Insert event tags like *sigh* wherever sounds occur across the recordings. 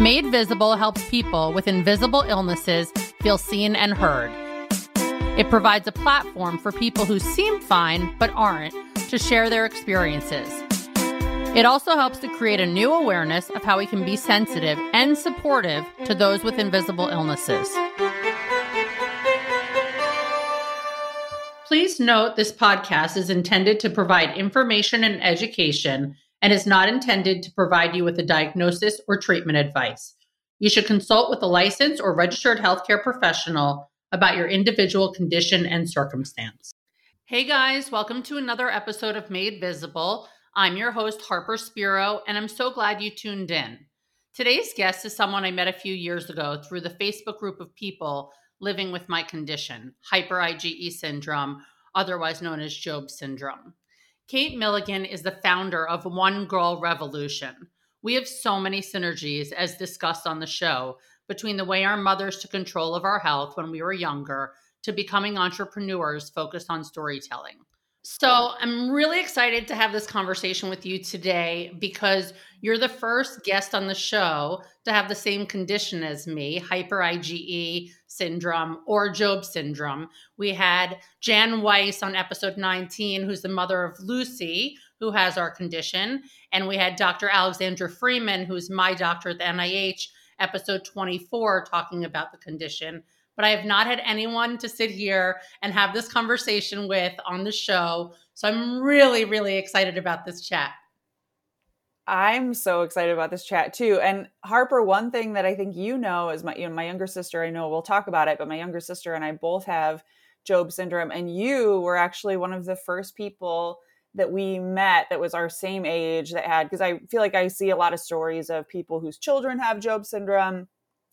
Made Visible helps people with invisible illnesses feel seen and heard. It provides a platform for people who seem fine but aren't to share their experiences. It also helps to create a new awareness of how we can be sensitive and supportive to those with invisible illnesses. Please note this podcast is intended to provide information and education and is not intended to provide you with a diagnosis or treatment advice. You should consult with a licensed or registered healthcare professional about your individual condition and circumstance. Hey guys, welcome to another episode of Made Visible. I'm your host, Harper Spiro, and I'm so glad you tuned in. Today's guest is someone I met a few years ago through the Facebook group of people living with my condition, hyper IgE syndrome, otherwise known as Job syndrome. Kate Milligan is the founder of One Girl Revolution. We have so many synergies, as discussed on the show, between the way our mothers took control of our health when we were younger to becoming entrepreneurs focused on storytelling. So I'm really excited to have this conversation with you today because you're the first guest on the show to have the same condition as me, hyper IgE syndrome or Job syndrome. We had Jan Weiss on episode 19, who's the mother of Lucy, who has our condition. And we had Dr. Alexandra Freeman, who's my doctor at the NIH, episode 24, talking about the condition but I have not had anyone to sit here and have this conversation with on the show. So I'm really, really excited about this chat. I'm so excited about this chat too. And Harper, one thing that I think you know is my you know, my younger sister, I know we'll talk about it, but my younger sister and I both have Job syndrome. And you were actually one of the first people that we met that was our same age that had because I feel like I see a lot of stories of people whose children have Job syndrome,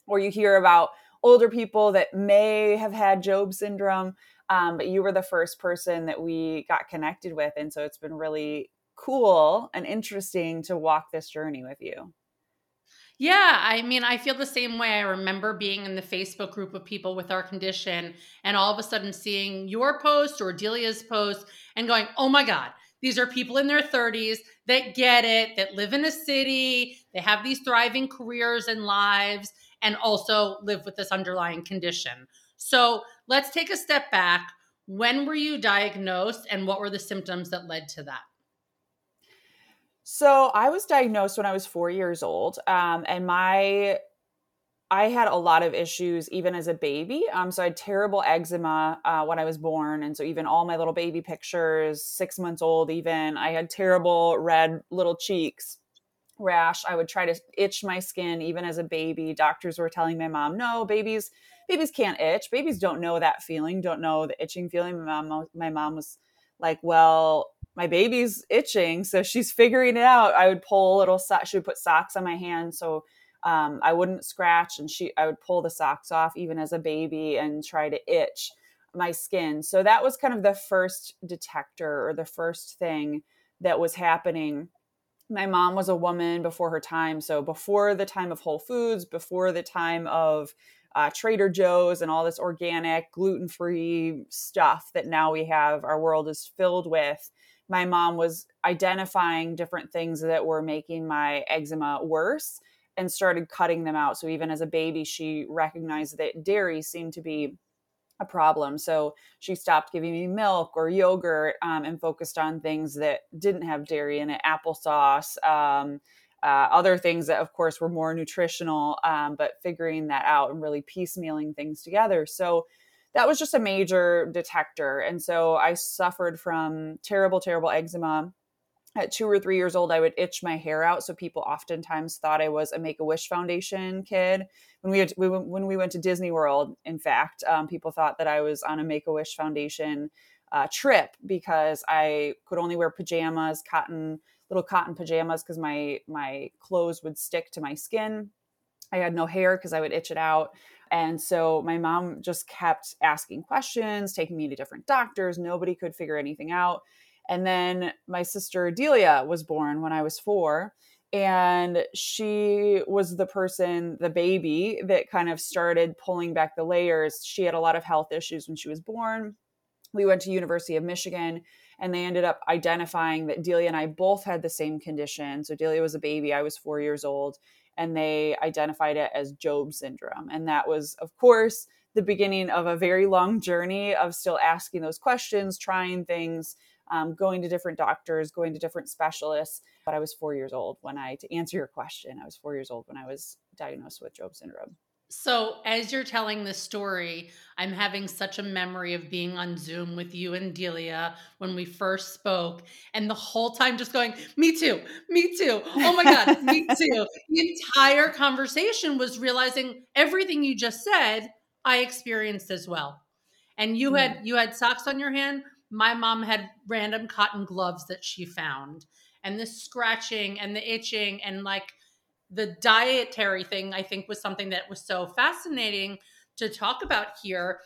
or you hear about older people that may have had Job syndrome. Um, but you were the first person that we got connected with. And so it's been really cool and interesting to walk this journey with you. Yeah, I mean, I feel the same way. I remember being in the Facebook group of people with our condition and all of a sudden seeing your post or Delia's post and going, oh my God, these are people in their 30s that get it, that live in a city, they have these thriving careers and lives and also live with this underlying condition. So let's take a step back. When were you diagnosed and what were the symptoms that led to that? So I was diagnosed when I was four years old, um, and my I had a lot of issues even as a baby. Um, so I had terrible eczema uh, when I was born, and so even all my little baby pictures, six months old, even I had terrible red little cheeks rash. I would try to itch my skin even as a baby. Doctors were telling my mom, "No, babies babies can't itch. Babies don't know that feeling, don't know the itching feeling." My mom my mom was like, "Well, my baby's itching, so she's figuring it out." I would pull little so- she would put socks on my hand so um, I wouldn't scratch and she I would pull the socks off even as a baby and try to itch my skin. So that was kind of the first detector or the first thing that was happening my mom was a woman before her time. So before the time of Whole Foods, before the time of uh, Trader Joe's and all this organic, gluten free stuff that now we have, our world is filled with. My mom was identifying different things that were making my eczema worse and started cutting them out. So even as a baby, she recognized that dairy seemed to be a problem. So she stopped giving me milk or yogurt um, and focused on things that didn't have dairy in it, applesauce, um, uh, other things that, of course, were more nutritional, um, but figuring that out and really piecemealing things together. So that was just a major detector. And so I suffered from terrible, terrible eczema at two or three years old, I would itch my hair out. So people oftentimes thought I was a Make a Wish Foundation kid. When we, had, we, when we went to Disney World, in fact, um, people thought that I was on a Make a Wish Foundation uh, trip because I could only wear pajamas, cotton little cotton pajamas, because my my clothes would stick to my skin. I had no hair because I would itch it out. And so my mom just kept asking questions, taking me to different doctors. Nobody could figure anything out. And then my sister Delia was born when I was four. And she was the person, the baby, that kind of started pulling back the layers. She had a lot of health issues when she was born. We went to University of Michigan and they ended up identifying that Delia and I both had the same condition. So Delia was a baby, I was four years old. and they identified it as Job syndrome. And that was, of course, the beginning of a very long journey of still asking those questions, trying things, um, going to different doctors, going to different specialists. But I was four years old when I, to answer your question, I was four years old when I was diagnosed with Job syndrome. So, as you're telling this story, I'm having such a memory of being on Zoom with you and Delia when we first spoke, and the whole time just going, Me too, me too. Oh my God, me *laughs* too. The entire conversation was realizing everything you just said, I experienced as well. And you had mm. you had socks on your hand. My mom had random cotton gloves that she found. And the scratching and the itching and like the dietary thing i think was something that was so fascinating to talk about here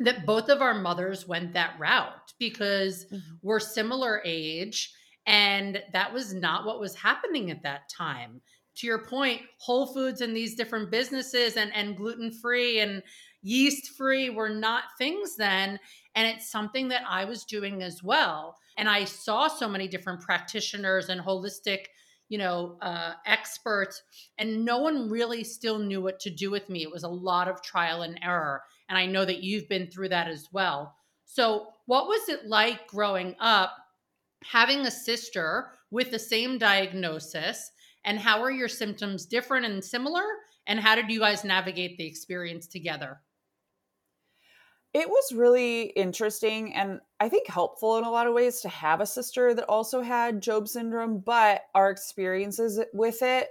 that both of our mothers went that route because mm-hmm. we're similar age and that was not what was happening at that time to your point whole foods and these different businesses and, and gluten free and yeast free were not things then and it's something that i was doing as well and i saw so many different practitioners and holistic you know, uh, experts, and no one really still knew what to do with me. It was a lot of trial and error. And I know that you've been through that as well. So, what was it like growing up having a sister with the same diagnosis? And how are your symptoms different and similar? And how did you guys navigate the experience together? It was really interesting and I think helpful in a lot of ways to have a sister that also had Job syndrome, but our experiences with it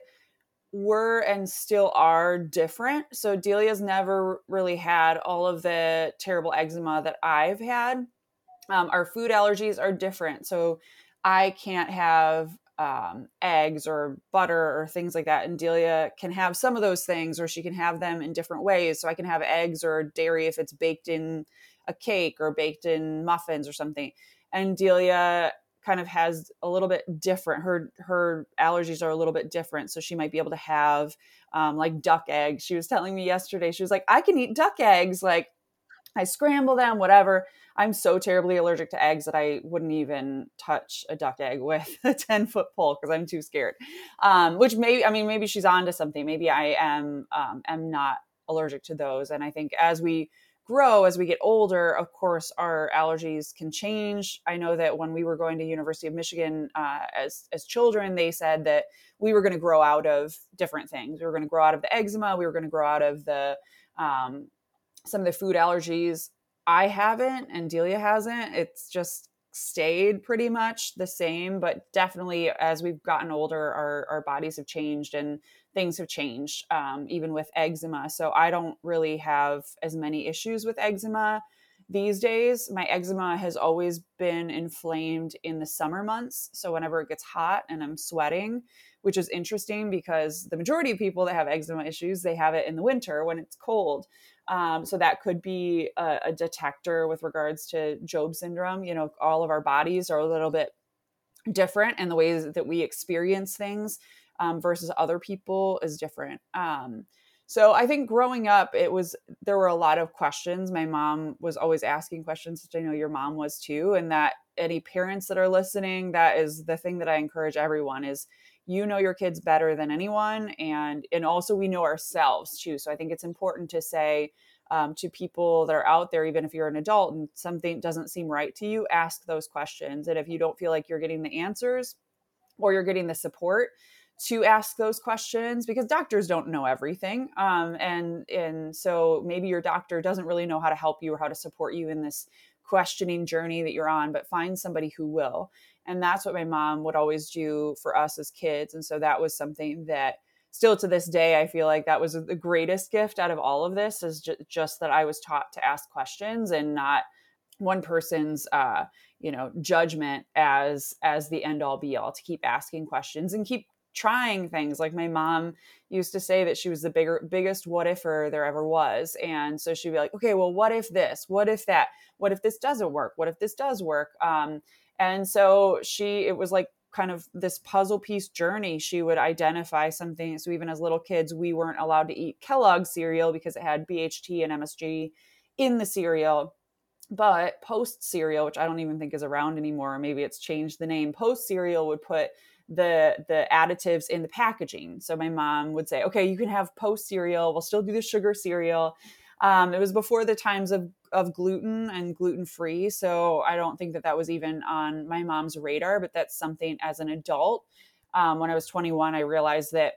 were and still are different. So Delia's never really had all of the terrible eczema that I've had. Um, our food allergies are different. So I can't have um, eggs or butter or things like that. And Delia can have some of those things, or she can have them in different ways. So I can have eggs or dairy if it's baked in a cake or baked in muffins or something. And Delia kind of has a little bit different. Her her allergies are a little bit different, so she might be able to have um, like duck eggs. She was telling me yesterday. She was like, I can eat duck eggs. Like I scramble them, whatever. I'm so terribly allergic to eggs that I wouldn't even touch a duck egg with *laughs* a 10 foot pole because I'm too scared. Um, which maybe, I mean, maybe she's on to something. Maybe I am, um, am not allergic to those. And I think as we grow, as we get older, of course, our allergies can change. I know that when we were going to University of Michigan uh, as, as children, they said that we were going to grow out of different things. We were going to grow out of the eczema. We were going to grow out of the, um, some of the food allergies I haven't and Delia hasn't. It's just stayed pretty much the same, but definitely as we've gotten older, our, our bodies have changed and things have changed, um, even with eczema. So I don't really have as many issues with eczema these days. My eczema has always been inflamed in the summer months. So whenever it gets hot and I'm sweating, which is interesting because the majority of people that have eczema issues, they have it in the winter when it's cold. Um, so that could be a, a, detector with regards to Job syndrome. You know, all of our bodies are a little bit different, and the ways that we experience things um, versus other people is different. Um, so I think growing up, it was there were a lot of questions. My mom was always asking questions, which I know your mom was too. And that any parents that are listening, that is the thing that I encourage everyone is you know your kids better than anyone and and also we know ourselves too. So i think it's important to say um, to people that are out there even if you're an adult and something doesn't seem right to you ask those questions. And if you don't feel like you're getting the answers or you're getting the support to ask those questions because doctors don't know everything um, and and so maybe your doctor doesn't really know how to help you or how to support you in this questioning journey that you're on but find somebody who will and that's what my mom would always do for us as kids. And so that was something that still to this day, I feel like that was the greatest gift out of all of this is ju- just that I was taught to ask questions and not one person's uh, you know judgment as as the end all be all to keep asking questions and keep trying things. Like my mom used to say that she was the bigger biggest what ifer there ever was and so she'd be like okay well what if this? What if that? What if this doesn't work? What if this does work? Um, and so she, it was like kind of this puzzle piece journey. She would identify something. So even as little kids, we weren't allowed to eat Kellogg's cereal because it had BHT and MSG in the cereal. But Post cereal, which I don't even think is around anymore, maybe it's changed the name. Post cereal would put the the additives in the packaging. So my mom would say, "Okay, you can have post cereal. We'll still do the sugar cereal." Um, it was before the times of of gluten and gluten free, so I don't think that that was even on my mom's radar. But that's something as an adult. Um, when I was 21, I realized that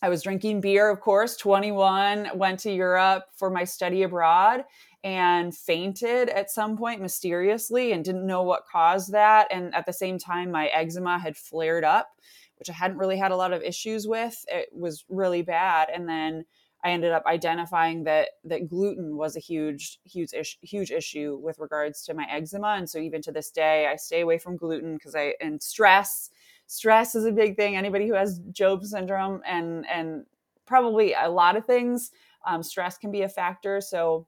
I was drinking beer, of course. 21, went to Europe for my study abroad and fainted at some point mysteriously and didn't know what caused that. And at the same time, my eczema had flared up, which I hadn't really had a lot of issues with. It was really bad. And then I ended up identifying that that gluten was a huge, huge, huge issue with regards to my eczema. And so even to this day, I stay away from gluten because I and stress. Stress is a big thing. Anybody who has Job syndrome and and probably a lot of things, um, stress can be a factor. So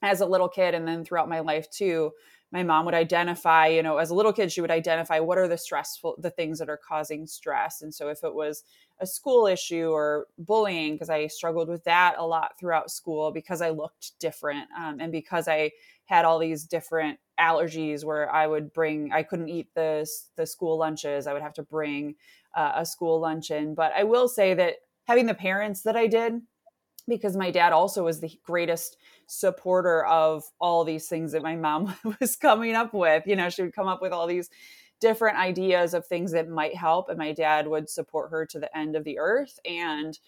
as a little kid and then throughout my life too my mom would identify you know as a little kid she would identify what are the stressful the things that are causing stress. And so if it was a school issue or bullying because i struggled with that a lot throughout school because i looked different um, and because i had all these different allergies where i would bring i couldn't eat the the school lunches i would have to bring uh, a school luncheon but i will say that having the parents that i did because my dad also was the greatest supporter of all these things that my mom *laughs* was coming up with. You know, she would come up with all these different ideas of things that might help, and my dad would support her to the end of the earth. And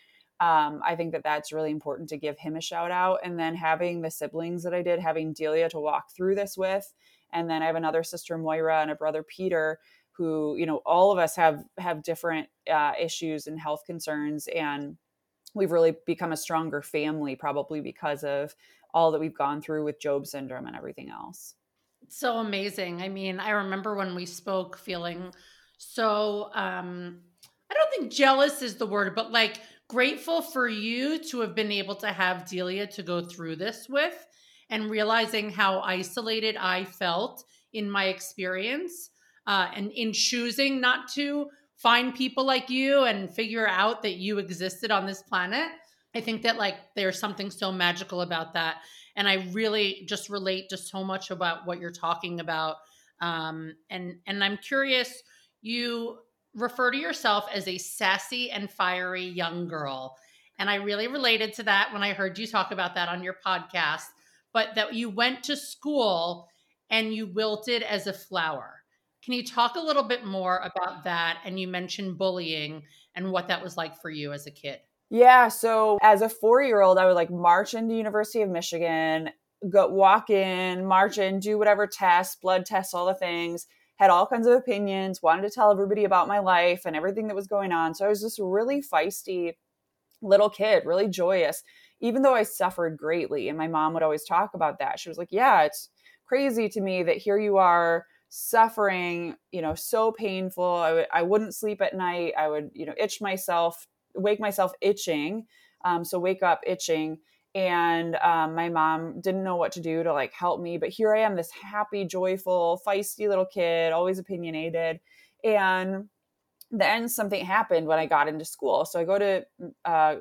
um, I think that that's really important to give him a shout out. And then having the siblings that I did, having Delia to walk through this with, and then I have another sister Moira and a brother Peter who you know all of us have have different uh, issues and health concerns and we've really become a stronger family probably because of all that we've gone through with Job syndrome and everything else. So amazing. I mean, I remember when we spoke feeling so um I don't think jealous is the word, but like grateful for you to have been able to have Delia to go through this with and realizing how isolated I felt in my experience uh, and in choosing not to find people like you and figure out that you existed on this planet. I think that like there's something so magical about that. And I really just relate to so much about what you're talking about. Um, and and I'm curious, you refer to yourself as a sassy and fiery young girl. And I really related to that when I heard you talk about that on your podcast, but that you went to school and you wilted as a flower. Can you talk a little bit more about that? And you mentioned bullying and what that was like for you as a kid. Yeah, so as a 4-year-old, I would like march into University of Michigan, go walk in, march in, do whatever tests, blood tests, all the things. Had all kinds of opinions, wanted to tell everybody about my life and everything that was going on. So I was this really feisty little kid, really joyous, even though I suffered greatly. And my mom would always talk about that. She was like, Yeah, it's crazy to me that here you are suffering, you know, so painful. I w- I wouldn't sleep at night. I would, you know, itch myself, wake myself itching. Um, so wake up itching. And um, my mom didn't know what to do to like help me. But here I am, this happy, joyful, feisty little kid, always opinionated. And then something happened when I got into school. So I go to uh,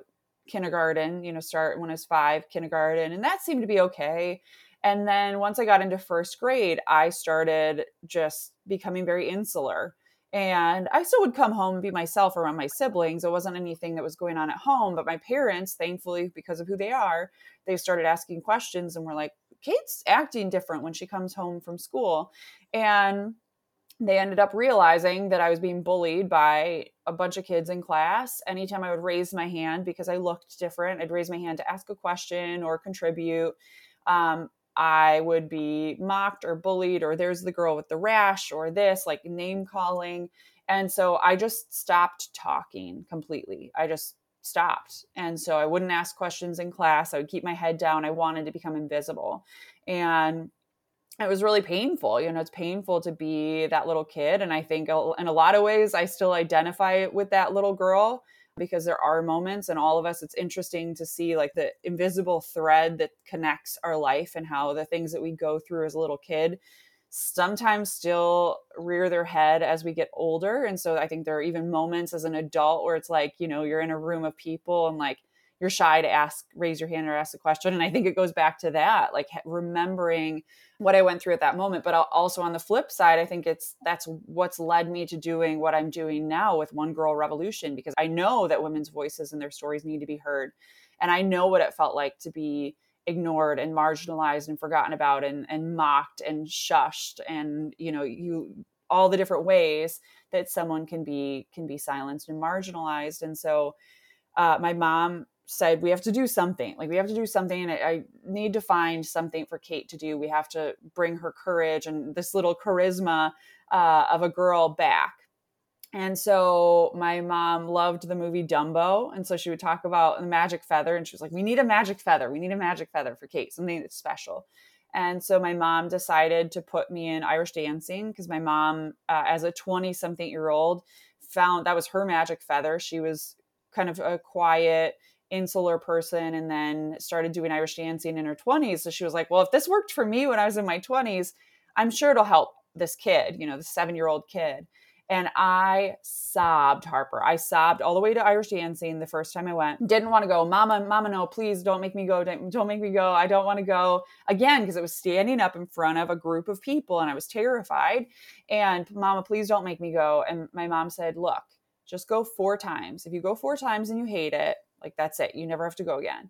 kindergarten, you know, start when I was five, kindergarten, and that seemed to be okay. And then once I got into first grade, I started just becoming very insular. And I still would come home and be myself around my siblings. It wasn't anything that was going on at home, but my parents, thankfully, because of who they are, they started asking questions and were like, Kate's acting different when she comes home from school. And they ended up realizing that I was being bullied by a bunch of kids in class. Anytime I would raise my hand because I looked different, I'd raise my hand to ask a question or contribute. Um, I would be mocked or bullied, or there's the girl with the rash, or this, like name calling. And so I just stopped talking completely. I just stopped. And so I wouldn't ask questions in class. I would keep my head down. I wanted to become invisible. And it was really painful. You know, it's painful to be that little kid. And I think in a lot of ways, I still identify with that little girl because there are moments and all of us it's interesting to see like the invisible thread that connects our life and how the things that we go through as a little kid sometimes still rear their head as we get older. And so i think there are even moments as an adult where it's like you know you're in a room of people and like you're shy to ask raise your hand or ask a question. And i think it goes back to that like remembering what i went through at that moment but also on the flip side i think it's that's what's led me to doing what i'm doing now with one girl revolution because i know that women's voices and their stories need to be heard. And i know what it felt like to be ignored and marginalized and forgotten about and, and mocked and shushed and you know you all the different ways that someone can be can be silenced and marginalized. And so uh, my mom said we have to do something. Like we have to do something I, I, need to find something for kate to do. We have to bring her courage and this little charisma uh, of a girl back. And so my mom loved the movie dumbo and so she would talk about the magic feather and she was like we need a magic feather. We need a magic feather for kate something that's special. And so my mom decided to put me in irish dancing because my mom uh, as a 20 something year old found that was her magic feather. She was kind of a quiet insular person and then started doing Irish dancing in her 20s. So she was like, well, if this worked for me when I was in my 20s, I'm sure it'll help this kid, you know, the seven year old kid. And I sobbed, Harper. I sobbed all the way to Irish dancing the first time I went. Didn't want to go. Mama, mama, no, please don't make me go. Don't, make me go. I don't want to go again because it was standing up in front of a group of people and I was terrified. And mama, please don't make me go. And my mom said, look, just go four times. If you go four times and you hate it, like that's it. You never have to go again.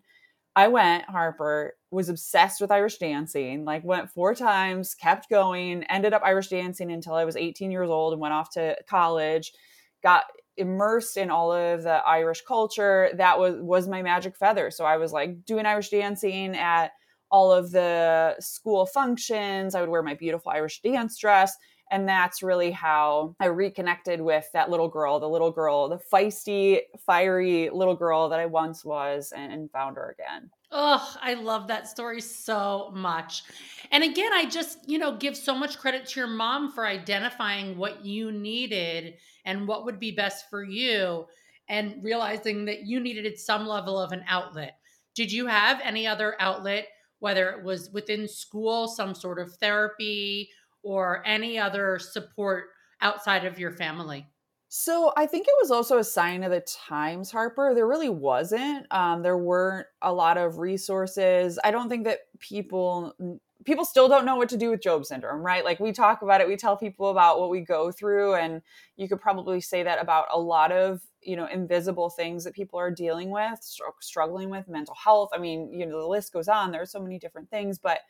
I went, Harper, was obsessed with Irish dancing, like went four times, kept going, ended up Irish dancing until I was 18 years old and went off to college, got immersed in all of the Irish culture. That was was my magic feather. So I was like doing Irish dancing at all of the school functions. I would wear my beautiful Irish dance dress and that's really how I reconnected with that little girl, the little girl, the feisty, fiery little girl that I once was, and, and found her again. Oh, I love that story so much. And again, I just, you know, give so much credit to your mom for identifying what you needed and what would be best for you and realizing that you needed some level of an outlet. Did you have any other outlet, whether it was within school, some sort of therapy, or any other support outside of your family? So I think it was also a sign of the times, Harper. There really wasn't. Um, there weren't a lot of resources. I don't think that people people still don't know what to do with Job syndrome, right? Like we talk about it, we tell people about what we go through, and you could probably say that about a lot of you know invisible things that people are dealing with, struggling with mental health. I mean, you know, the list goes on. There are so many different things, but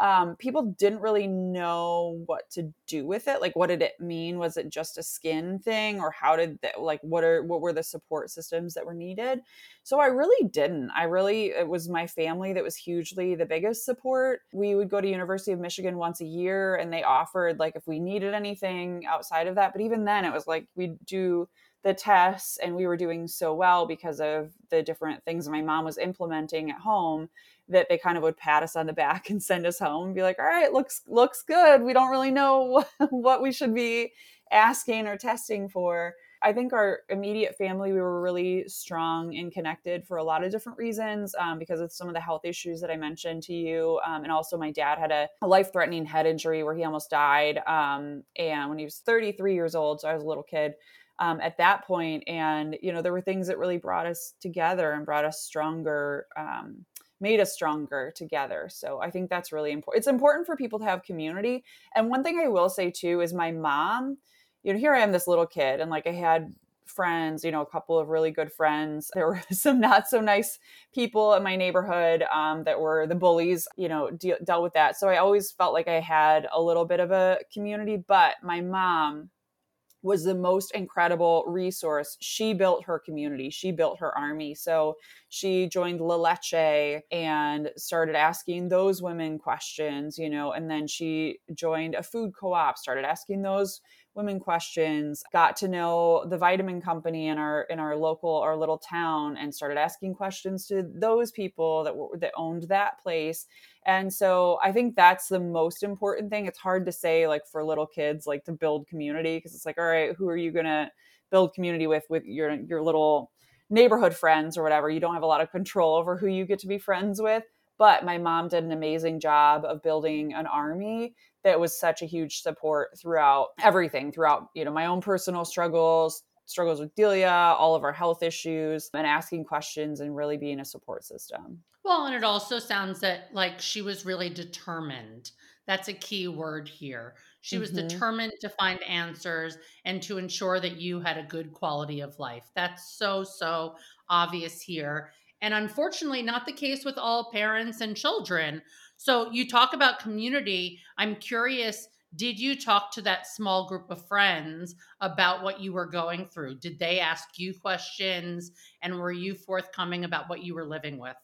um, people didn't really know what to do with it. Like, what did it mean? Was it just a skin thing, or how did that? Like, what are what were the support systems that were needed? So I really didn't. I really it was my family that was hugely the biggest support. We would go to University of Michigan once a year, and they offered like if we needed anything outside of that. But even then, it was like we'd do the tests and we were doing so well because of the different things my mom was implementing at home that they kind of would pat us on the back *laughs* and send us home and be like all right looks looks good. We don't really know *laughs* what we should be asking or testing for. I think our immediate family we were really strong and connected for a lot of different reasons um, because of some of the health issues that i mentioned to you um, and also my dad had a, a life-threatening head injury where he almost died um, and when he was 33 years old so i was a little kid um, at that point and you know there were things that really brought us together and brought us stronger um, made us stronger together. So I think that's really important. It's important for people to have community. And one thing I will say too is my mom, you know, here I am, this little kid, and like I had friends, you know, a couple of really good friends. There were *laughs* some not so nice people in my neighborhood um, that were the bullies, you know, de- dealt with that. So I always felt like I had a little bit of a community. But my mom, was the most incredible resource. She built her community, she built her army. So she joined La Leche and started asking those women questions, you know, and then she joined a food co op, started asking those women questions got to know the vitamin company in our in our local our little town and started asking questions to those people that were that owned that place. And so i think that's the most important thing. It's hard to say like for little kids like to build community because it's like all right who are you going to build community with with your your little neighborhood friends or whatever? You don't have a lot of control over who you get to be friends with but my mom did an amazing job of building an army that was such a huge support throughout everything, throughout, you know, my own personal struggles, struggles with Delia, all of our health issues, and asking questions and really being a support system. Well, and it also sounds that like she was really determined. That's a key word here. She was mm-hmm. determined to find answers and to ensure that you had a good quality of life. That's so, so obvious here. And unfortunately, not the case with all parents and children. So you talk about community. I'm curious did you talk to that small group of friends about what you were going through? Did they ask you questions and were you forthcoming about what you were living with?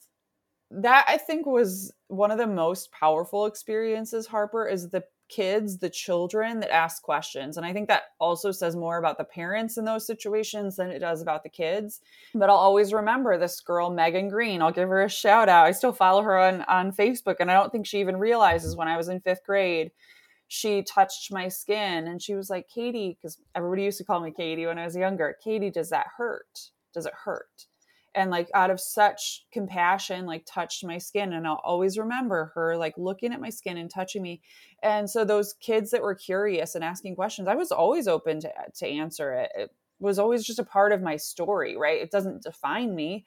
That I think was one of the most powerful experiences, Harper, is the kids, the children that ask questions. And I think that also says more about the parents in those situations than it does about the kids. But I'll always remember this girl, Megan Green. I'll give her a shout out. I still follow her on, on Facebook, and I don't think she even realizes when I was in fifth grade she touched my skin and she was like, Katie, because everybody used to call me Katie when I was younger. Katie, does that hurt? Does it hurt? And like out of such compassion, like touched my skin. And I'll always remember her like looking at my skin and touching me. And so those kids that were curious and asking questions, I was always open to, uh, to answer it. It was always just a part of my story, right? It doesn't define me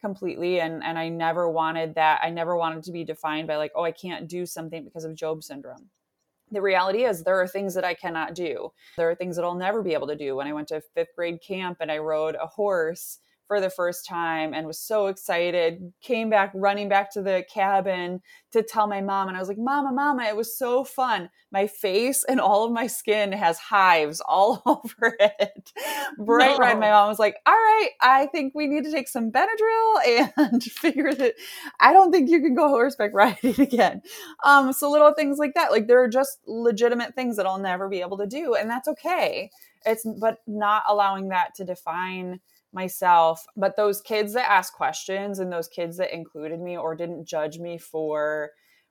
completely and and I never wanted that I never wanted to be defined by like oh I can't do something because of Job syndrome the reality is there are things that I cannot do. There are things that I'll never be able to do. When I went to fifth grade camp and I rode a horse for the first time and was so excited. Came back running back to the cabin to tell my mom. And I was like, Mama, Mama, it was so fun. My face and all of my skin has hives all *laughs* over it. Bright no. red. My mom was like, All right, I think we need to take some Benadryl and *laughs* figure that I don't think you can go horseback riding *laughs* again. Um, so little things like that. Like there are just legitimate things that I'll never be able to do. And that's okay. It's but not allowing that to define myself. But those kids that asked questions and those kids that included me or didn't judge me for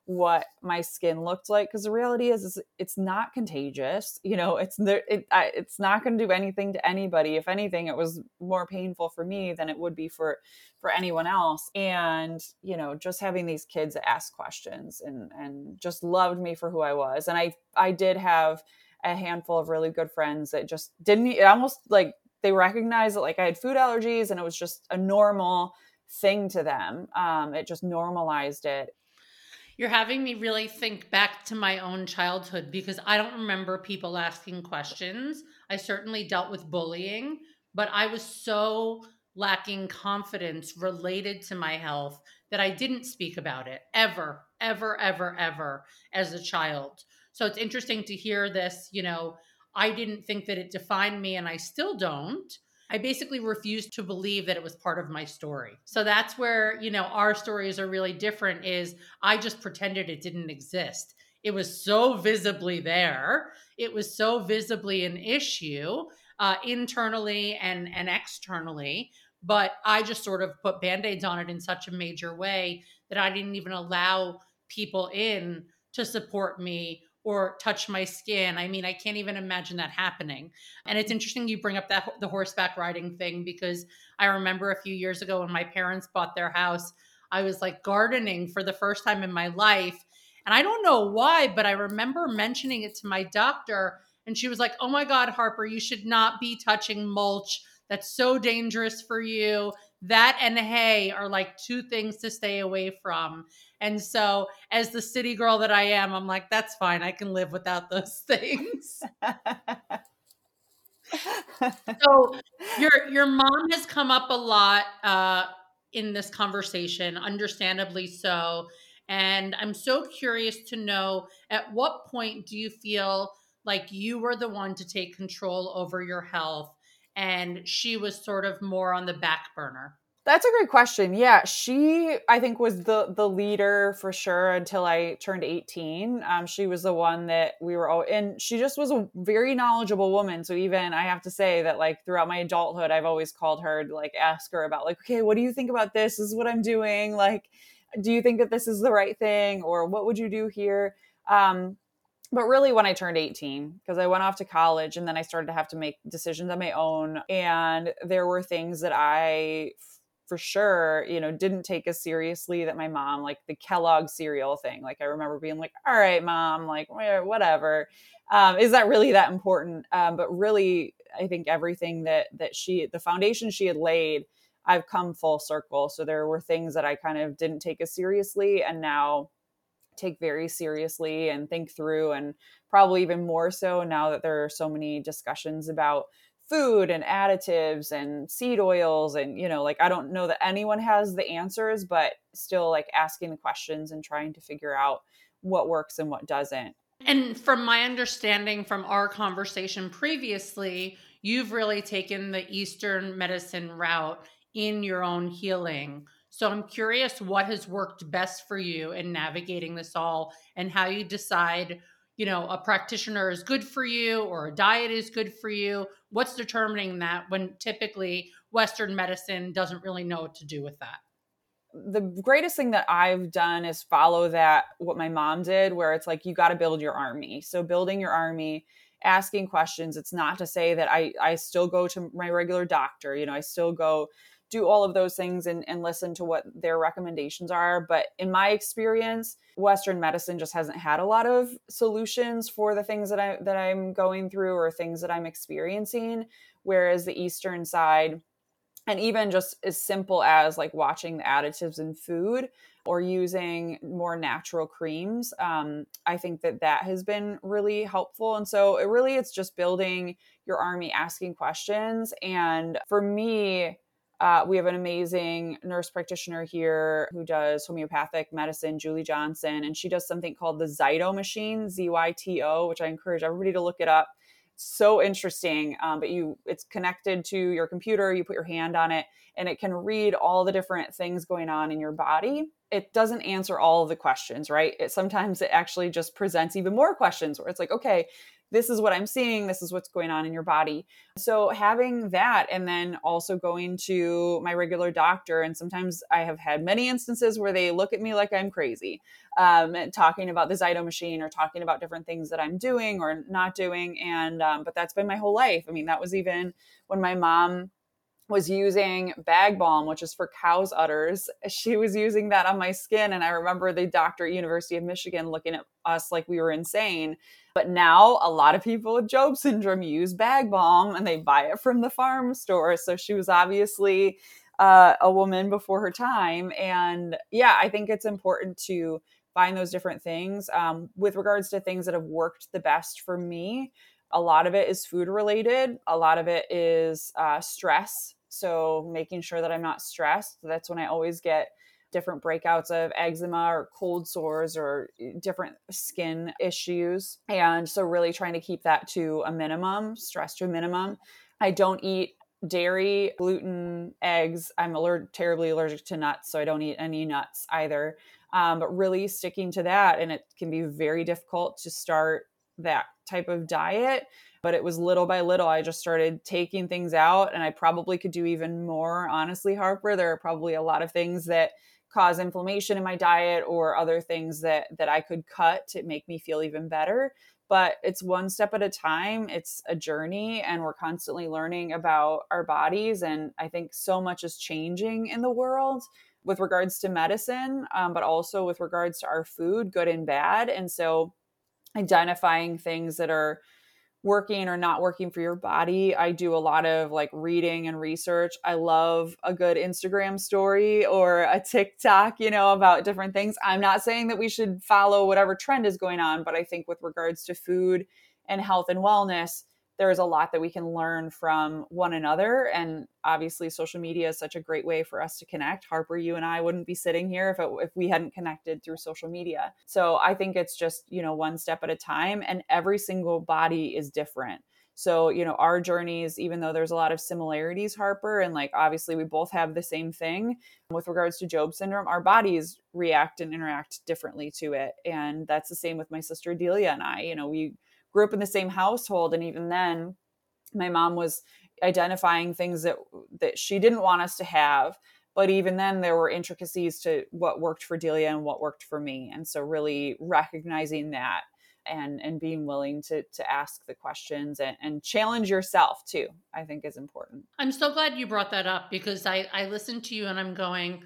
what my skin looked like because the reality is, is it's not contagious you know it's it, I, it's not going to do anything to anybody if anything it was more painful for me than it would be for for anyone else and you know just having these kids ask questions and and just loved me for who i was and i i did have a handful of really good friends that just didn't it almost like they recognized that like I had food allergies and it was just a normal thing to them. Um, it just normalized it. You're having me really think back to my own childhood because I don't remember people asking questions. I certainly dealt with bullying, but I was so lacking confidence related to my health that I didn't speak about it ever, ever, ever, ever as a child. So it's interesting to hear this, you know, I didn't think that it defined me, and I still don't. I basically refused to believe that it was part of my story. So that's where, you know, our stories are really different is I just pretended it didn't exist. It was so visibly there. It was so visibly an issue uh, internally and, and externally. But I just sort of put band aids on it in such a major way that I didn't even allow people in to support me or touch my skin. I mean, I can't even imagine that happening. And it's interesting you bring up that the horseback riding thing because I remember a few years ago when my parents bought their house, I was like gardening for the first time in my life. And I don't know why, but I remember mentioning it to my doctor and she was like, "Oh my god, Harper, you should not be touching mulch. That's so dangerous for you. That and hay are like two things to stay away from." And so, as the city girl that I am, I'm like, that's fine. I can live without those *laughs* things. so, your your mom has come up a lot uh, in this conversation, understandably so. And I'm so curious to know at what point do you feel like you were the one to take control over your health and she was sort of more on the back burner? That's a great question. Yeah, she I think was the the leader for sure until I turned 18. Um, she was the one that we were all and she just was a very knowledgeable woman. So even I have to say that like throughout my adulthood, I've always called her to like ask her about like, okay, what do you think about this? this is what I'm doing. Like, do you think that this is the right thing, or what would you do here? Um, but really when i turned 18 because i went off to college and then i started to have to make decisions on my own and there were things that i for sure, you know, didn't take as seriously that my mom, like the Kellogg cereal thing. Like I remember being like, all right, mom, like whatever. Um, is that really that important? Um, but really, I think everything that that she the foundation she had laid, I've come full circle. So there were things that I kind of didn't take as seriously and now take very seriously and think through and probably even more so now that there are so many discussions about food and additives and seed oils and you know like i don't know that anyone has the answers but still like asking the questions and trying to figure out what works and what doesn't. And from my understanding from our conversation previously you've really taken the eastern medicine route in your own healing so i'm curious what has worked best for you in navigating this all and how you decide you know a practitioner is good for you or a diet is good for you what's determining that when typically western medicine doesn't really know what to do with that the greatest thing that I've done is follow that what my mom did where it's like you got to build your army. So building your army, asking questions. It's not to say that I I still go to my regular doctor, you know, I still go do all of those things and, and listen to what their recommendations are. But in my experience, Western medicine just hasn't had a lot of solutions for the things that I that I'm going through or things that I'm experiencing. Whereas the Eastern side, and even just as simple as like watching the additives in food or using more natural creams um, i think that that has been really helpful and so it really it's just building your army asking questions and for me uh, we have an amazing nurse practitioner here who does homeopathic medicine, Julie Johnson, and she does something called the Zyto machine, Z Y T O, which I encourage everybody to look it up. so interesting, um, but you it's connected to your computer. You put your hand on it, and it can read all the different things going on in your body. It doesn't answer all of the questions, right? It sometimes it actually just presents even more questions where it's like, okay, this is what I'm seeing, this is what's going on in your body. So having that and then also going to my regular doctor and sometimes I have had many instances where they look at me like I'm crazy. Um, talking about the Zyto machine or talking about different things that I'm doing or not doing. And, um, but that's been my whole life. I mean, that was even when my mom was using bag balm, which is for cow's udders. She was using that on my skin. And I remember the doctor at University of Michigan looking at us like we were insane. But now a lot of people with Job syndrome use bag balm and they buy it from the farm store. So she was obviously uh, a woman before her time. And yeah, I think it's important to find those different things. Um, with regards to things that have worked the best for me, a lot of it is food related, a lot of it is uh, stress so making sure that I'm not stressed. That's when I always get different breakouts of eczema or cold sores or eh, different skin issues. And so really trying to keep that to a minimum, stress to a minimum. I don't eat dairy, gluten, eggs. I'm aller- terribly allergic to nuts, so I don't eat any nuts either. Um, but really sticking to that, and it can be very difficult to start that type of diet but it was little by little i just started taking things out and i probably could do even more honestly harper there are probably a lot of things that cause inflammation in my diet or other things that that i could cut to make me feel even better. But it's one step at a time. It's a journey and we're constantly learning about our bodies and i think so much is changing in the world with regards to medicine um, but also with regards to our food good and bad. And so identifying things that are working or not working for your body. I do a lot of like reading and research. I love a good Instagram story or a *laughs* TikTok, you know, about different things. I'm not saying that we should follow whatever trend is going on, but I think with regards to food and health and wellness, there's a lot that we can learn from one another. And obviously, social media is such a great way for us to connect. Harper, you and I wouldn't be sitting here if, it, if we hadn't connected through social media. So I think it's just, you know, one step at a time, and every single body is different. So, you know, our journeys, even though there's a lot of similarities, Harper, and like obviously we both have the same thing with regards to Job syndrome, our bodies react and interact differently to it. And that's the same with my sister Delia and I. You know, we grew up in the same household and even then my mom was identifying things that that she didn't want us to have but even then there were intricacies to what worked for Delia and what worked for me and so really recognizing that and and being willing to to ask the questions and, and challenge yourself too i think is important. I'm so glad you brought that up because i i listened to you and i'm going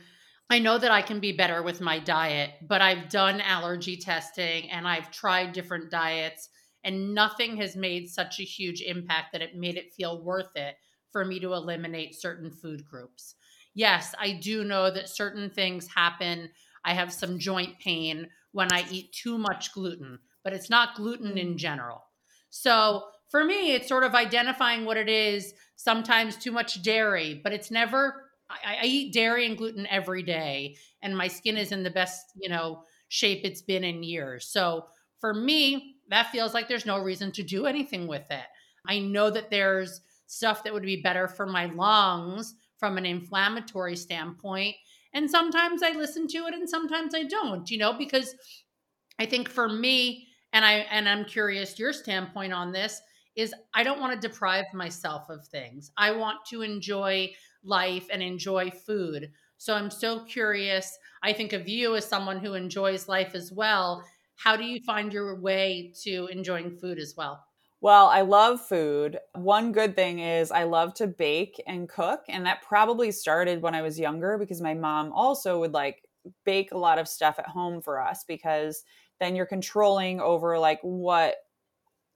I know that I can be better with my diet, but I've done allergy testing and I've tried different diets And nothing has made such a huge impact that it made it feel worth it for me to eliminate certain food groups. Yes, I do know that certain things happen. I have some joint pain when I eat too much gluten, but it's not gluten in mm. general. So for me, it's sort of identifying what it is. Sometimes too much dairy, but it's never. I, I, eat dairy and gluten every day, and my skin is in the best, you know, shape it's been in years. So for me, that feels like there's no reason to do anything with it. I know that there's stuff that would be better for my lungs from an inflammatory standpoint. And sometimes I listen to it and sometimes I don't, you know, because I think for me, and I and I'm curious your standpoint on this is I don't want to deprive myself of things. I want to enjoy life and enjoy food. So I'm so curious. I think of you as someone who enjoys life as well. How do you find your way to enjoying food as well? Well, I love food. One good thing is I love to bake and cook. And that probably started when I was younger because my mom also would like bake a lot of stuff at home for us because then you're controlling over like what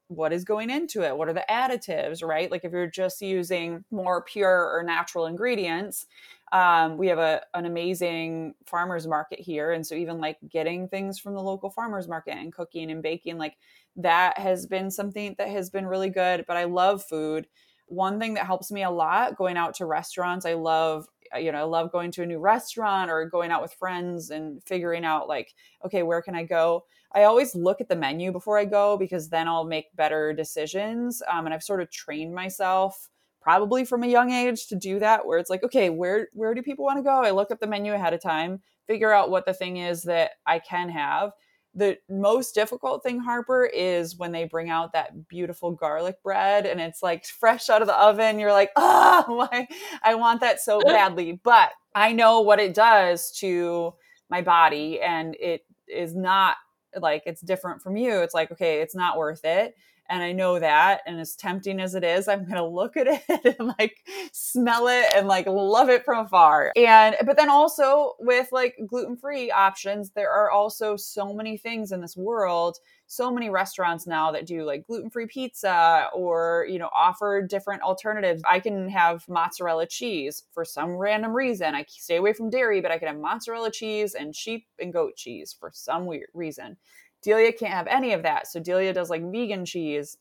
what is going into it? What are the additives right? Like if you're just using more pure or natural ingredients um, we have a an amazing farmers market here and so even like getting things from the local farmers market and cooking and baking like that has been something that has been really good but i love food. One thing that helps me a lot going out to restaurants i love you know, I love going to a new restaurant or going out with friends and figuring out like, okay, where can I go? I always look at the menu before I go because then I'll make better decisions. Um, and I've sort of trained myself probably from a young age to do that where it's like, okay, where where do people want to go? I look up the menu ahead of time, figure out what the thing is that I can have the most difficult thing harper is when they bring out that beautiful garlic bread and it's like fresh out of the oven you're like ah oh, *laughs* i want that so *laughs* badly but i know what it does to my body and it is not like it's different from you it's like okay it's not worth it and I know that. And as tempting as it is, I'm gonna look at *laughs* it and like smell it and like love it from afar. And but then also with like gluten free options, there are also so many things in this world. So many restaurants now that do like gluten free pizza or, you know, offer different alternatives. I can have mozzarella cheese for some random reason. I stay away from dairy, but I can have mozzarella cheese and sheep and goat cheese for some weird reason. Delia can't have any of that. So Delia does like vegan cheese.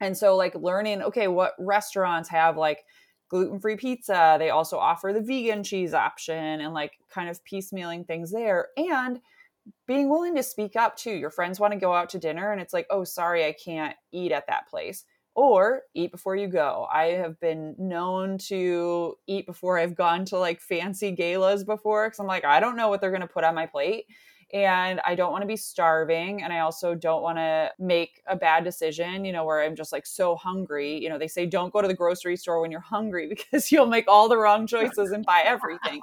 And so like learning, okay, what restaurants have like gluten-free pizza, they also offer the vegan cheese option and like kind of piecemealing things there and being willing to speak up too. Your friends want to go out to dinner and it's like, "Oh, sorry, I can't eat at that place." Or eat before you go. I have been known to eat before I've gone to like fancy galas before cuz I'm like, I don't know what they're going to put on my plate and I don't want to be starving and I also don't want to make a bad decision, you know, where I'm just like so hungry. You know, they say don't go to the grocery store when you're hungry *laughs* because you'll make all the wrong choices and buy everything.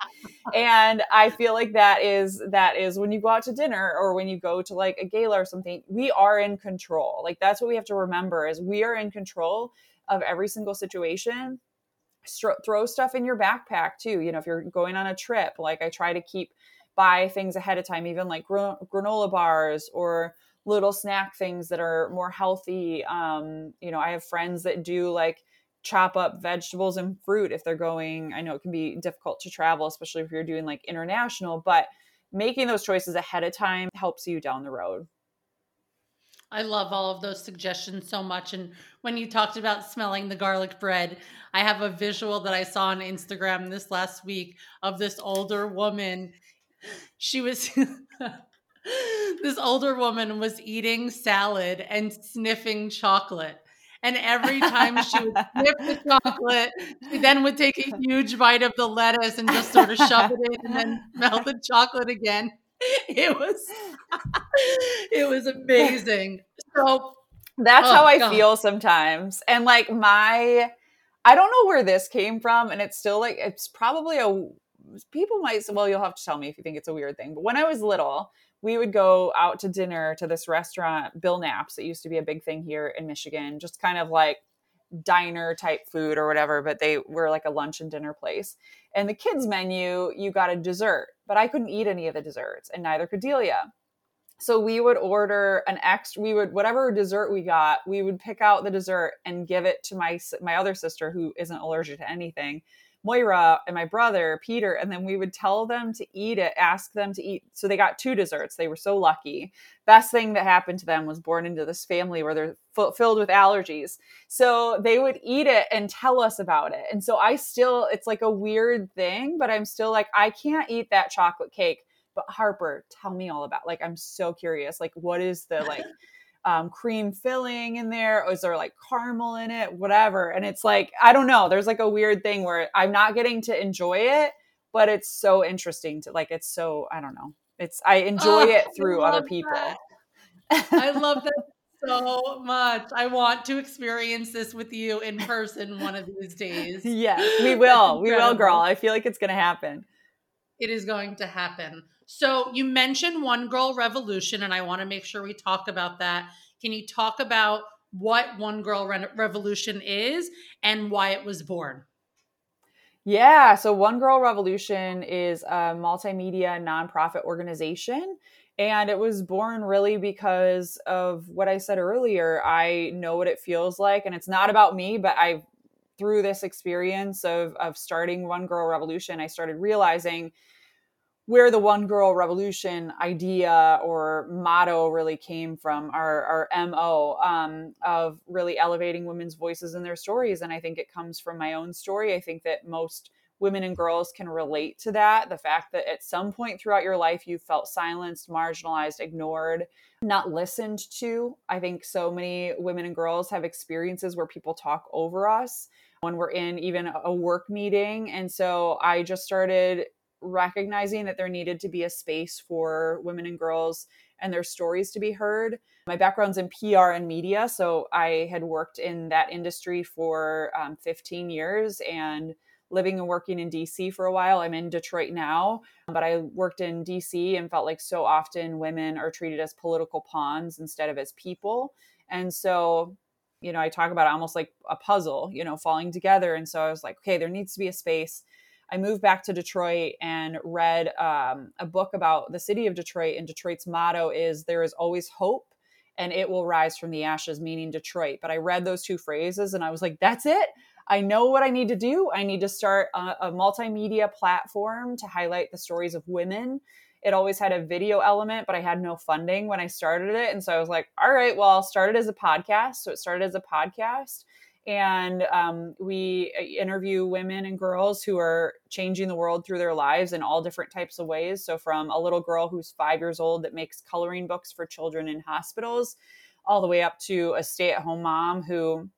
and I feel like that is that is when you go out to dinner or when you go to like a gala or something, we are in control. Like that's what we have to remember is we are in control of every single situation throw stuff in your backpack too you know if you're going on a trip like i try to keep buy things ahead of time, even like granola bars or little snack things that are more healthy. Um, you know, I have friends that do like chop up vegetables and fruit if they're going. I know it can be difficult to travel, especially if you're doing like international, but making those choices ahead of time helps you down the road. I love all of those suggestions so much. And when you talked about smelling the garlic bread, I have a visual that I saw on Instagram this last week of this older woman she was *laughs* this older woman was eating salad and sniffing chocolate. And every time she would *laughs* sniff the chocolate, she then would take a huge bite of the lettuce and just sort of shove it in and then smell the chocolate again. *laughs* It was it was amazing. So that's oh, how I God. feel sometimes. And like my I don't know where this came from and it's still like it's probably a people might say, well, you'll have to tell me if you think it's a weird thing. But when I was little, we would go out to dinner to this restaurant, Bill Knapp's. It used to be a big thing here in Michigan, just kind of like diner type food or whatever, but they were like a lunch and dinner place. And the kids' menu, you got a dessert, but I couldn't eat any of the desserts, and neither could Delia. So we would order an extra, we would, whatever dessert we got, we would pick out the dessert and give it to my, my other sister who isn't allergic to anything Moira and my brother, Peter, and then we would tell them to eat it, ask them to eat. So they got two desserts. They were so lucky. Best thing that happened to them was born into this family where they're f- filled with allergies. So they would eat it and tell us about it. And so I still, it's like a weird thing, but I'm still like, I can't eat that chocolate cake. But Harper, tell me all about. Like, I'm so curious. Like, what is the like? *laughs* um, cream filling in there? Or is there like caramel in it? Whatever. And it's like, I don't know. There's like a weird thing where I'm not getting to enjoy it, but it's so interesting to like, it's so, I don't know. It's, I enjoy oh, it through other people. I love *laughs* that so much. I want to experience this with you in person one of these days. Yes, we will. we will, girl. I feel like it's going to happen. It is going to happen. So you mentioned One Girl Revolution, and I want to make sure we talk about that. Can you talk about what One Girl Re- Revolution is and why it was born? Yeah, so One Girl Revolution is a multimedia nonprofit organization. And it was born really because of what I said earlier. I know what it feels like, and it's not about me, but I, through this experience of, of starting One Girl Revolution, I started realizing where the one girl revolution idea or motto really came from our, our mo um, of really elevating women's voices and their stories. And i think it comes from my own story. I think that most women and girls can relate to that. The fact that at some point throughout your life you felt silenced marginalized ignored not listened to. I think so many women and girls have experiences where people talk over us when we're in even a work meeting. And so i just started recognizing that there needed to be a space for women and girls and their stories to be heard. My background's in PR and media, so I had worked in that industry for um, 15 years and living and working in DC for a while. I'm in Detroit now, but I worked in DC and felt like so often women are treated as political pawns instead of as people. And so, you know, I talk about almost like a puzzle, you know, falling together. And so I was like, okay, there needs to be a space I moved back to Detroit and read um, a book about the city of Detroit. And Detroit's motto is There is always hope and it will rise from the ashes, meaning Detroit. But I read those two phrases and I was like, that's it. I know what I need to do. I need to start a, a multimedia platform to highlight the stories of women. It always had a video element, but I had no funding when I started it. And so I was like, all right, well, I'll start it as a podcast. So it started as a podcast and um, we uh, interview women and girls who are changing the world through their lives in all different types of ways. So from a little girl who's five years old that makes coloring books for children in hospitals all the way up to a stay-at-home mom who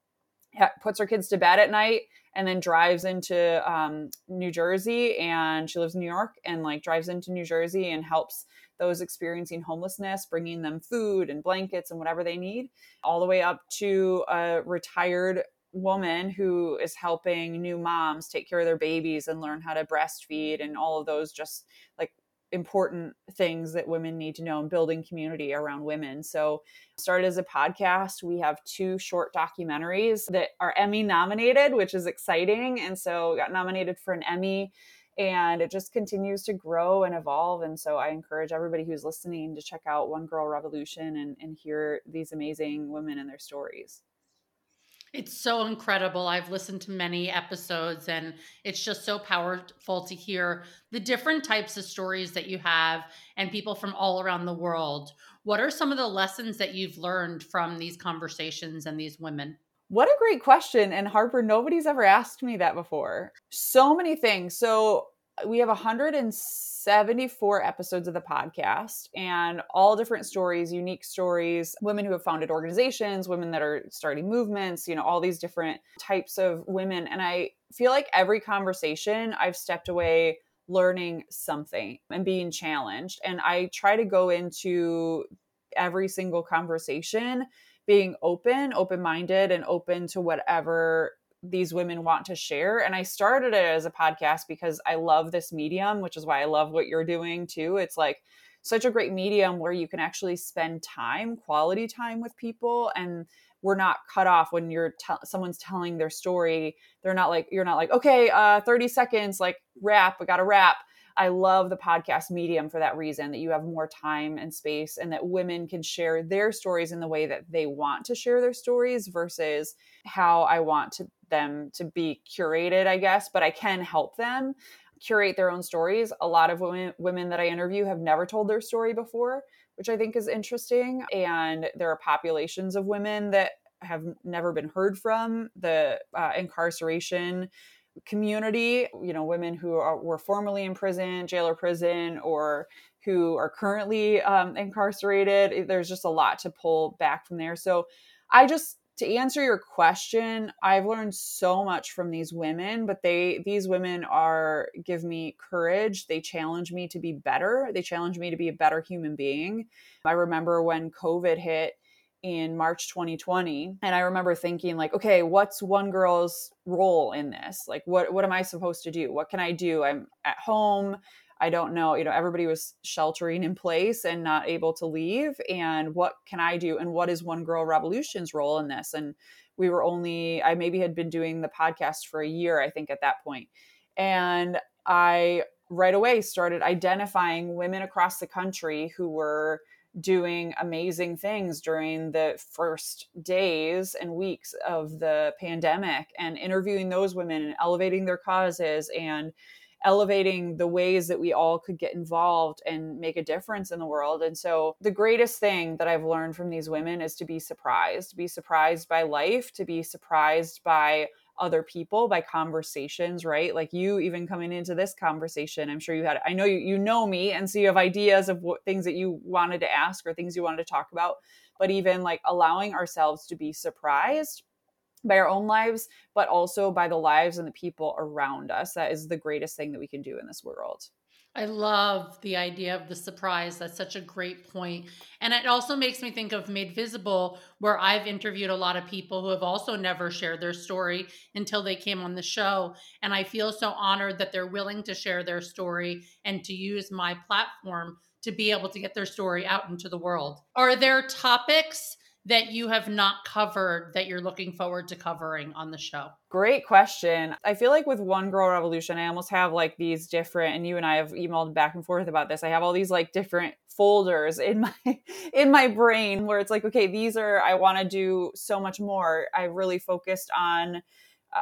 puts her kids to bed at night and then drives into um, new jersey and she lives in new york and like drives into new jersey and helps those experiencing homelessness, bringing them food and blankets and whatever they need, all the way up to a retired woman who is helping new moms take care of their babies and learn how to breastfeed and all of those just like important things that women need to know and building community around women. So, started as a podcast. We have two short documentaries that are Emmy nominated, which is exciting. And so, got nominated for an Emmy and it just continues to grow and evolve. And so, I encourage everybody who's listening to check out One Girl Revolution and, and hear these amazing women and their stories. It's so incredible. I've listened to many episodes and it's just so powerful to hear the different types of stories that you have and people from all around the world. What are some of the lessons that you've learned from these conversations and these women? What a great question. And Harper, nobody's ever asked me that before. So many things. So we have 174 episodes of the podcast and all different stories, unique stories, women who have founded organizations, women that are starting movements, you know, all these different types of women. And I feel like every conversation I've stepped away learning something and being challenged. And I try to go into every single conversation being open, open minded, and open to whatever these women want to share. And I started it as a podcast because I love this medium, which is why I love what you're doing too. It's like such a great medium where you can actually spend time, quality time with people and we're not cut off when you're someone's telling their story. They're not like you're not like, "Okay, uh 30 seconds like wrap, we got to wrap." I love the podcast medium for that reason that you have more time and space and that women can share their stories in the way that they want to share their stories versus how I want to, them to be curated, I guess, but I can help them curate their own stories. A lot of women women that I interview have never told their story before, which I think is interesting and there are populations of women that have never been heard from. The uh, incarceration community, you know, women who are, were formerly in prison, jail or prison, or who are currently um, incarcerated. There's just a lot to pull back from there. So I just to answer your question, I've learned so much from these women, but they these women are give me courage. They challenge me to be better. They challenge me to be a better human being. I remember when COVID hit in March 2020 and I remember thinking like okay what's one girl's role in this? Like what what am I supposed to do? What can I do? I'm at home. I don't know you know everybody was sheltering in place and not able to leave and what can I do? And what is one girl revolution's role in this? And we were only I maybe had been doing the podcast for a year I think at that point. And I right away started identifying women across the country who were doing amazing things during the first days and weeks of the pandemic and interviewing those women and elevating their causes and elevating the ways that we all could get involved and make a difference in the world. And so, the greatest thing that I've learned from these women is to be surprised, to be surprised by life, to be surprised by other people by conversations right? Like you even coming into this conversation i'm sure you had i know you you know me and so you have ideas of what things that you wanted to ask or things you wanted to talk about but even like allowing ourselves to be surprised by our own lives but also by the lives and the people around us that is the greatest thing that we can do in this world I love the idea of the surprise. That's such a great point. And it also makes me think of Made Visible, where I've interviewed a lot of people who have also never shared their story until they came on the show. And I feel so honored that they're willing to share their story and to use my platform to be able to get their story out into the world. Are there topics that you have not covered that you're looking forward to covering on the show? Great question. I feel like with One Girl Revolution, I almost have like these different, and you and I have emailed back and forth about this. I have all these like different folders in my *laughs* in my brain where it's like, okay, these are I want to do so much more. I really focused on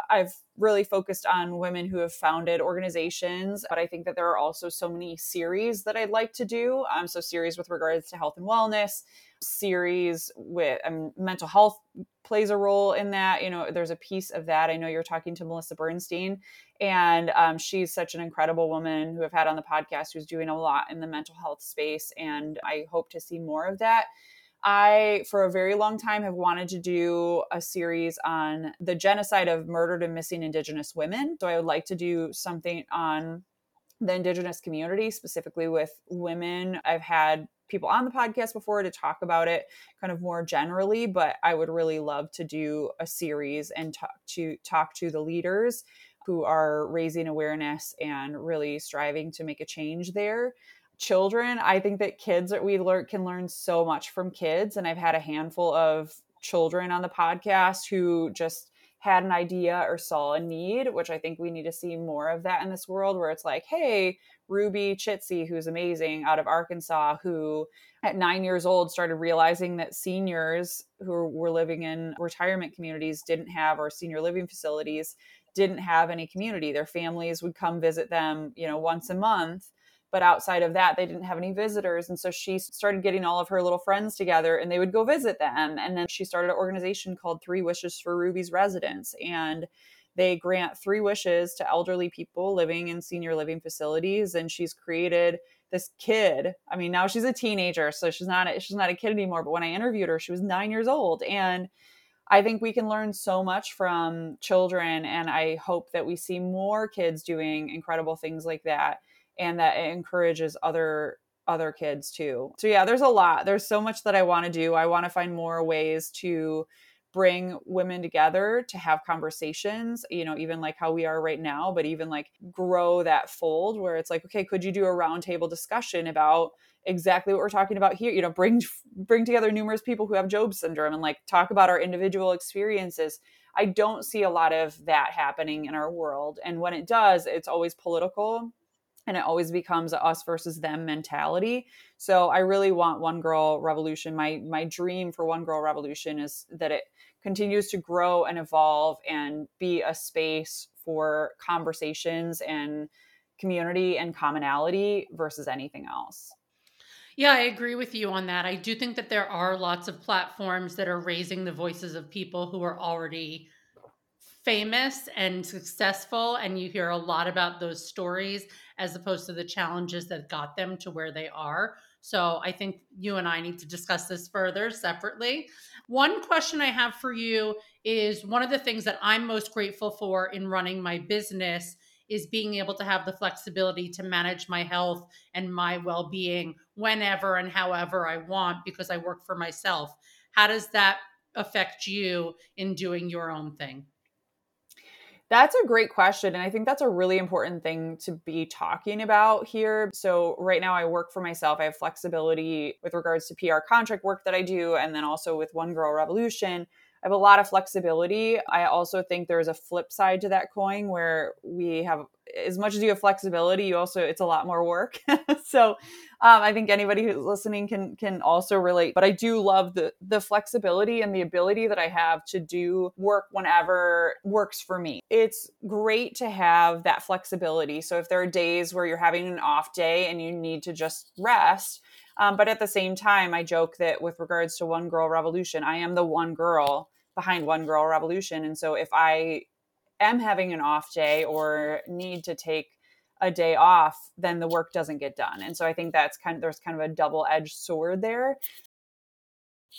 I've really focused on women who have founded organizations, but I think that there are also so many series that I'd like to do. Um, so series with regards to health and wellness, series with um, mental health plays a role in that. You know, there's a piece of that. I know you're talking to Melissa Bernstein, and um, she's such an incredible woman who I've had on the podcast who's doing a lot in the mental health space, and I hope to see more of that. I, for a very long time, have wanted to do a series on the genocide of murdered and missing Indigenous women. So I would like to do something on the Indigenous community, specifically with women. I've had people on the podcast before to talk about it kind of more generally but i would really love to do a series and talk to talk to the leaders who are raising awareness and really striving to make a change there children i think that kids that we learn can learn so much from kids and i've had a handful of children on the podcast who just had an idea or saw a need which i think we need to see more of that in this world where it's like hey ruby chitsey who's amazing out of arkansas who at nine years old started realizing that seniors who were living in retirement communities didn't have or senior living facilities didn't have any community. Their families would come visit them you know once a month but outside of that they didn't have any visitors. And so she started getting all of her little friends together and they would go visit them. And then she started an organization called three wishes for ruby's residents. And they grant three wishes to elderly people living in senior living facilities. And she's created this kid. I mean now she's a teenager so she's not a, she's not a kid anymore. But when i interviewed her she was 9 years old. And I think we can learn so much from children, and I hope that we see more kids doing incredible things like that and that it encourages other other kids too. So yeah, there's a lot. There's so much that I want to do. I want to find more ways to bring women together to have conversations, you know, even like how we are right now, but even like grow that fold where it's like, okay, could you do a roundtable discussion about exactly what we're talking about here? You know, bring bring together numerous people who have Job syndrome and like talk about our individual experiences. I don't see a lot of that happening in our world. And when it does, it's always political and it always becomes a us versus them mentality. So I really want One Girl Revolution. My my dream for One Girl Revolution is that it continues to grow and evolve and be a space for conversations and community and commonality versus anything else. Yeah, I agree with you on that. I do think that there are lots of platforms that are raising the voices of people who are already famous and successful and you hear a lot about those stories as opposed to the challenges that got them to where they are. So I think you and I need to discuss this further separately. One question I have for you is one of the things that I'm most grateful for in running my business is being able to have the flexibility to manage my health and my well being whenever and however I want because I work for myself. How does that affect you in doing your own thing? That's a great question. And I think that's a really important thing to be talking about here. So, right now, I work for myself. I have flexibility with regards to PR contract work that I do, and then also with One Girl Revolution. I have a lot of flexibility. I also think there's a flip side to that coin where we have as much as you have flexibility, you also it's a lot more work. *laughs* so um, I think anybody who's listening can can also relate. But I do love the the flexibility and the ability that I have to do work whenever works for me. It's great to have that flexibility. So if there are days where you're having an off day and you need to just rest, um, but at the same time, I joke that with regards to One Girl Revolution, I am the one girl behind One Girl Revolution. And so if I am having an off day or need to take a day off, then the work doesn't get done. And so I think that's kind of there's kind of a double-edged sword there.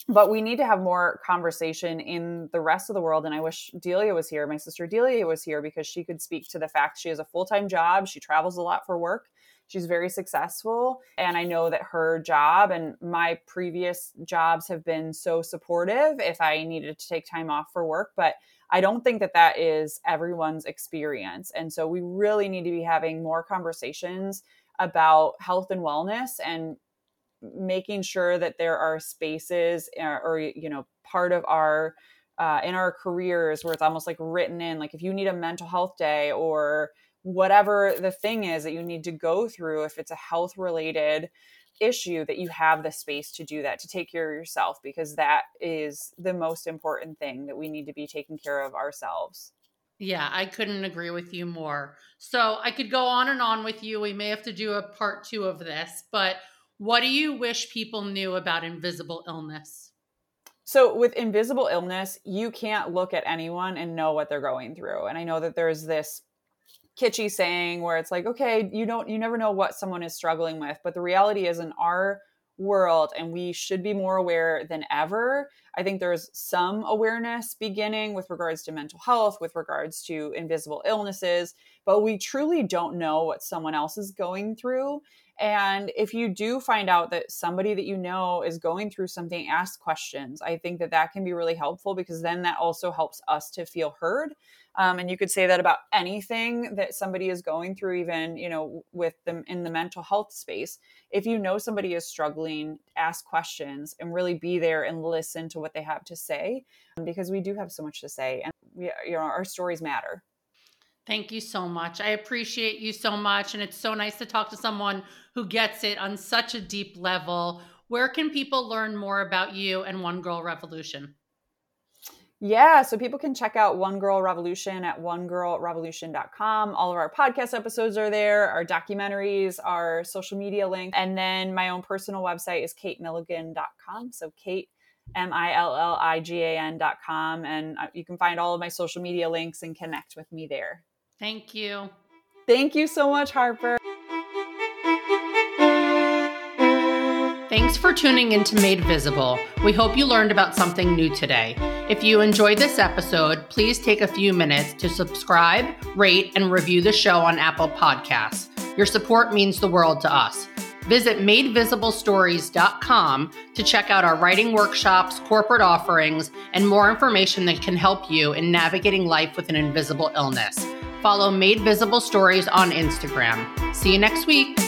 But we need to have more conversation in the rest of the world. And I wish Delia was here. My sister Delia was here because she could speak to the fact she has a full-time job. She travels a lot for work she's very successful and i know that her job and my previous jobs have been so supportive if i needed to take time off for work but I don't think that that is everyone's experience. And so we really need to be having more conversations about health and wellness and making sure that there are spaces uh, or, you know, part of our uh, in our careers where it's almost like written in like if you need a mental health day or whatever the thing is that you need to go through if it's a health related issue that you have the space to do that to take care of yourself because that is the most important thing that we need to be taking care of ourselves. Yeah i couldn't agree with you more. So i could go on and on with you. We may have to do a part two of this but what do you wish people knew about invisible illness? So with invisible illness you can't look at anyone and know what they're going through and i know that there's this kitschy saying where it's like okay you don't you never know what someone is struggling with but the reality is in our world and we should be more aware than ever i think there's some awareness beginning with regards to mental health with regards to invisible illnesses but we truly don't know what someone else is going through and if you do find out that somebody that you know is going through something ask questions. I think that that can be really helpful because then that also helps us to feel heard. Um, and you could say that about anything that somebody is going through even you know with them in the mental health space. If you know somebody is struggling ask questions and really be there and listen to what they have to say because we do have so much to say and we you know our stories matter Thank you so much. I appreciate you so much. And it's so nice to talk to someone who gets it on such a deep level. Where can people learn more about you and One Girl Revolution? Yeah, so people can check out One Girl Revolution at onegirlrevolution.com. All of our podcast episodes are there, our documentaries, our social media link, and then my own personal website is katemilligan.com. So Kate M I L L I G A N.com. And uh, you can find all of my social media links and connect with me there. Thank you. Thank you so much, Harper. Thanks for tuning in to Made Visible. We hope you learned about something new today. If you enjoyed this episode, please take a few minutes to subscribe, rate, and review the show on Apple Podcasts. Your support means the world to us. Visit madevisiblestories.com to check out our writing workshops, corporate offerings, and more information that can help you in navigating life with an invisible illness. Follow Made Visible Stories on Instagram. See you next week.